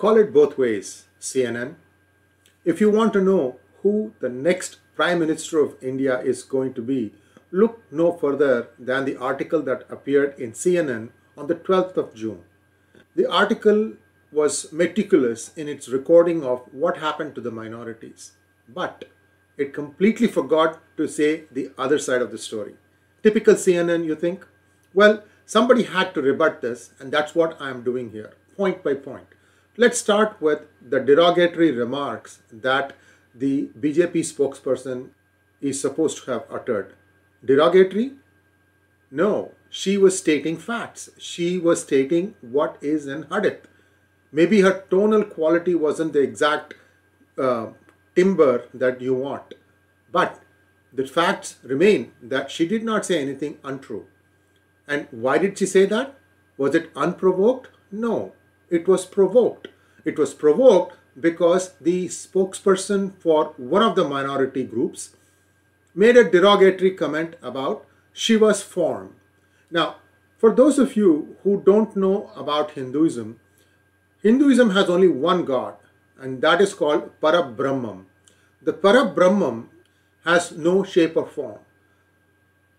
Call it both ways, CNN. If you want to know who the next Prime Minister of India is going to be, look no further than the article that appeared in CNN on the 12th of June. The article was meticulous in its recording of what happened to the minorities, but it completely forgot to say the other side of the story. Typical CNN, you think? Well, somebody had to rebut this, and that's what I am doing here, point by point. Let's start with the derogatory remarks that the BJP spokesperson is supposed to have uttered. Derogatory? No, she was stating facts. She was stating what is in Hadith. Maybe her tonal quality wasn't the exact uh, timber that you want, but the facts remain that she did not say anything untrue. And why did she say that? Was it unprovoked? No, it was provoked. It was provoked because the spokesperson for one of the minority groups made a derogatory comment about Shiva's form. Now, for those of you who don't know about Hinduism, Hinduism has only one god, and that is called Parabrahman. The Parabrahman has no shape or form.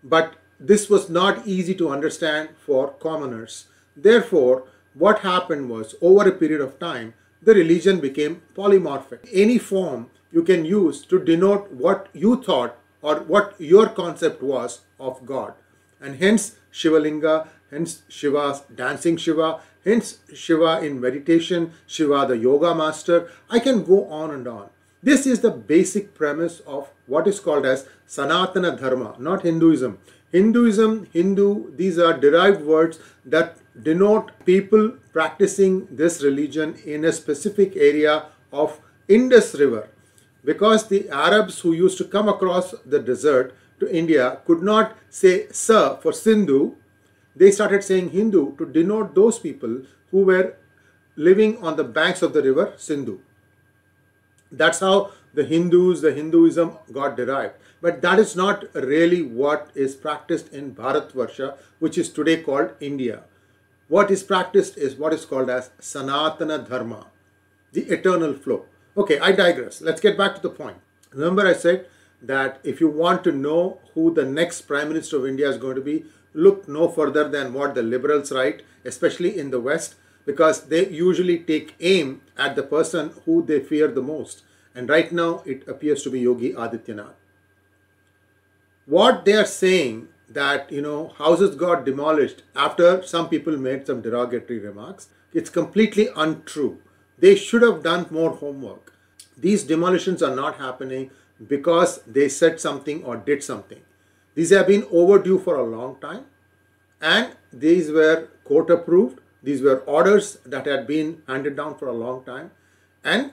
But this was not easy to understand for commoners. Therefore, what happened was, over a period of time, the religion became polymorphic. Any form you can use to denote what you thought or what your concept was of God. And hence Shivalinga, hence Shiva's dancing Shiva, hence Shiva in meditation, Shiva the yoga master. I can go on and on. This is the basic premise of what is called as Sanatana Dharma, not Hinduism. Hinduism, Hindu, these are derived words that denote people practicing this religion in a specific area of Indus River. Because the Arabs who used to come across the desert to India could not say Sir for Sindhu, they started saying Hindu to denote those people who were living on the banks of the river Sindhu. That's how the Hindus, the Hinduism got derived. But that is not really what is practiced in Bharatvarsha, which is today called India. What is practiced is what is called as Sanatana Dharma, the eternal flow. Okay, I digress. Let's get back to the point. Remember, I said that if you want to know who the next Prime Minister of India is going to be, look no further than what the liberals write, especially in the West, because they usually take aim at the person who they fear the most. And right now, it appears to be Yogi Adityanath. What they are saying that, you know, houses got demolished after some people made some derogatory remarks, it's completely untrue. They should have done more homework. These demolitions are not happening because they said something or did something. These have been overdue for a long time and these were court approved. These were orders that had been handed down for a long time and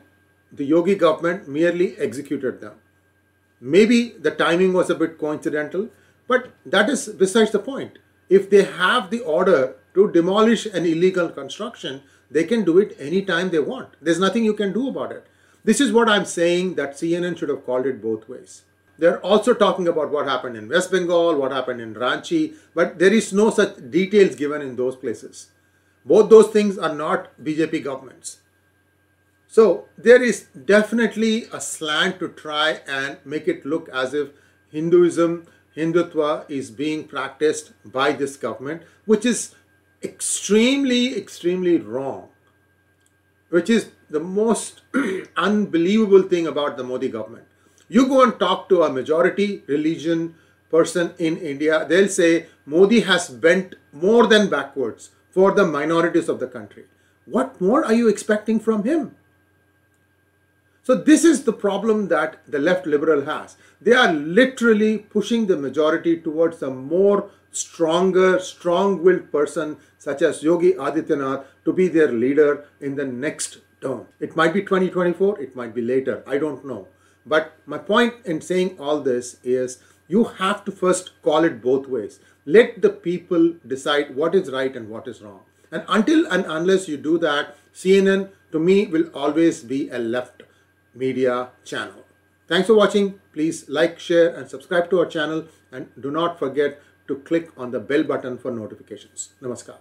the Yogi government merely executed them. Maybe the timing was a bit coincidental, but that is besides the point. If they have the order to demolish an illegal construction, they can do it anytime they want. There's nothing you can do about it. This is what I'm saying that CNN should have called it both ways. They're also talking about what happened in West Bengal, what happened in Ranchi, but there is no such details given in those places. Both those things are not BJP governments. So there is definitely a slant to try and make it look as if Hinduism, Hindutva is being practiced by this government, which is extremely, extremely wrong. Which is the most unbelievable thing about the Modi government. You go and talk to a majority religion person in India, they'll say Modi has bent more than backwards for the minorities of the country. What more are you expecting from him? So this is the problem that the left liberal has. They are literally pushing the majority towards a more stronger, strong-willed person such as Yogi Adityanath to be their leader in the next term. It might be 2024, it might be later, I don't know. But my point in saying all this is you have to first call it both ways. Let the people decide what is right and what is wrong. And until and unless you do that, CNN to me will always be a left media channel. Thanks for watching. Please like, share and subscribe to our channel and do not forget to click on the bell button for notifications. Namaskar.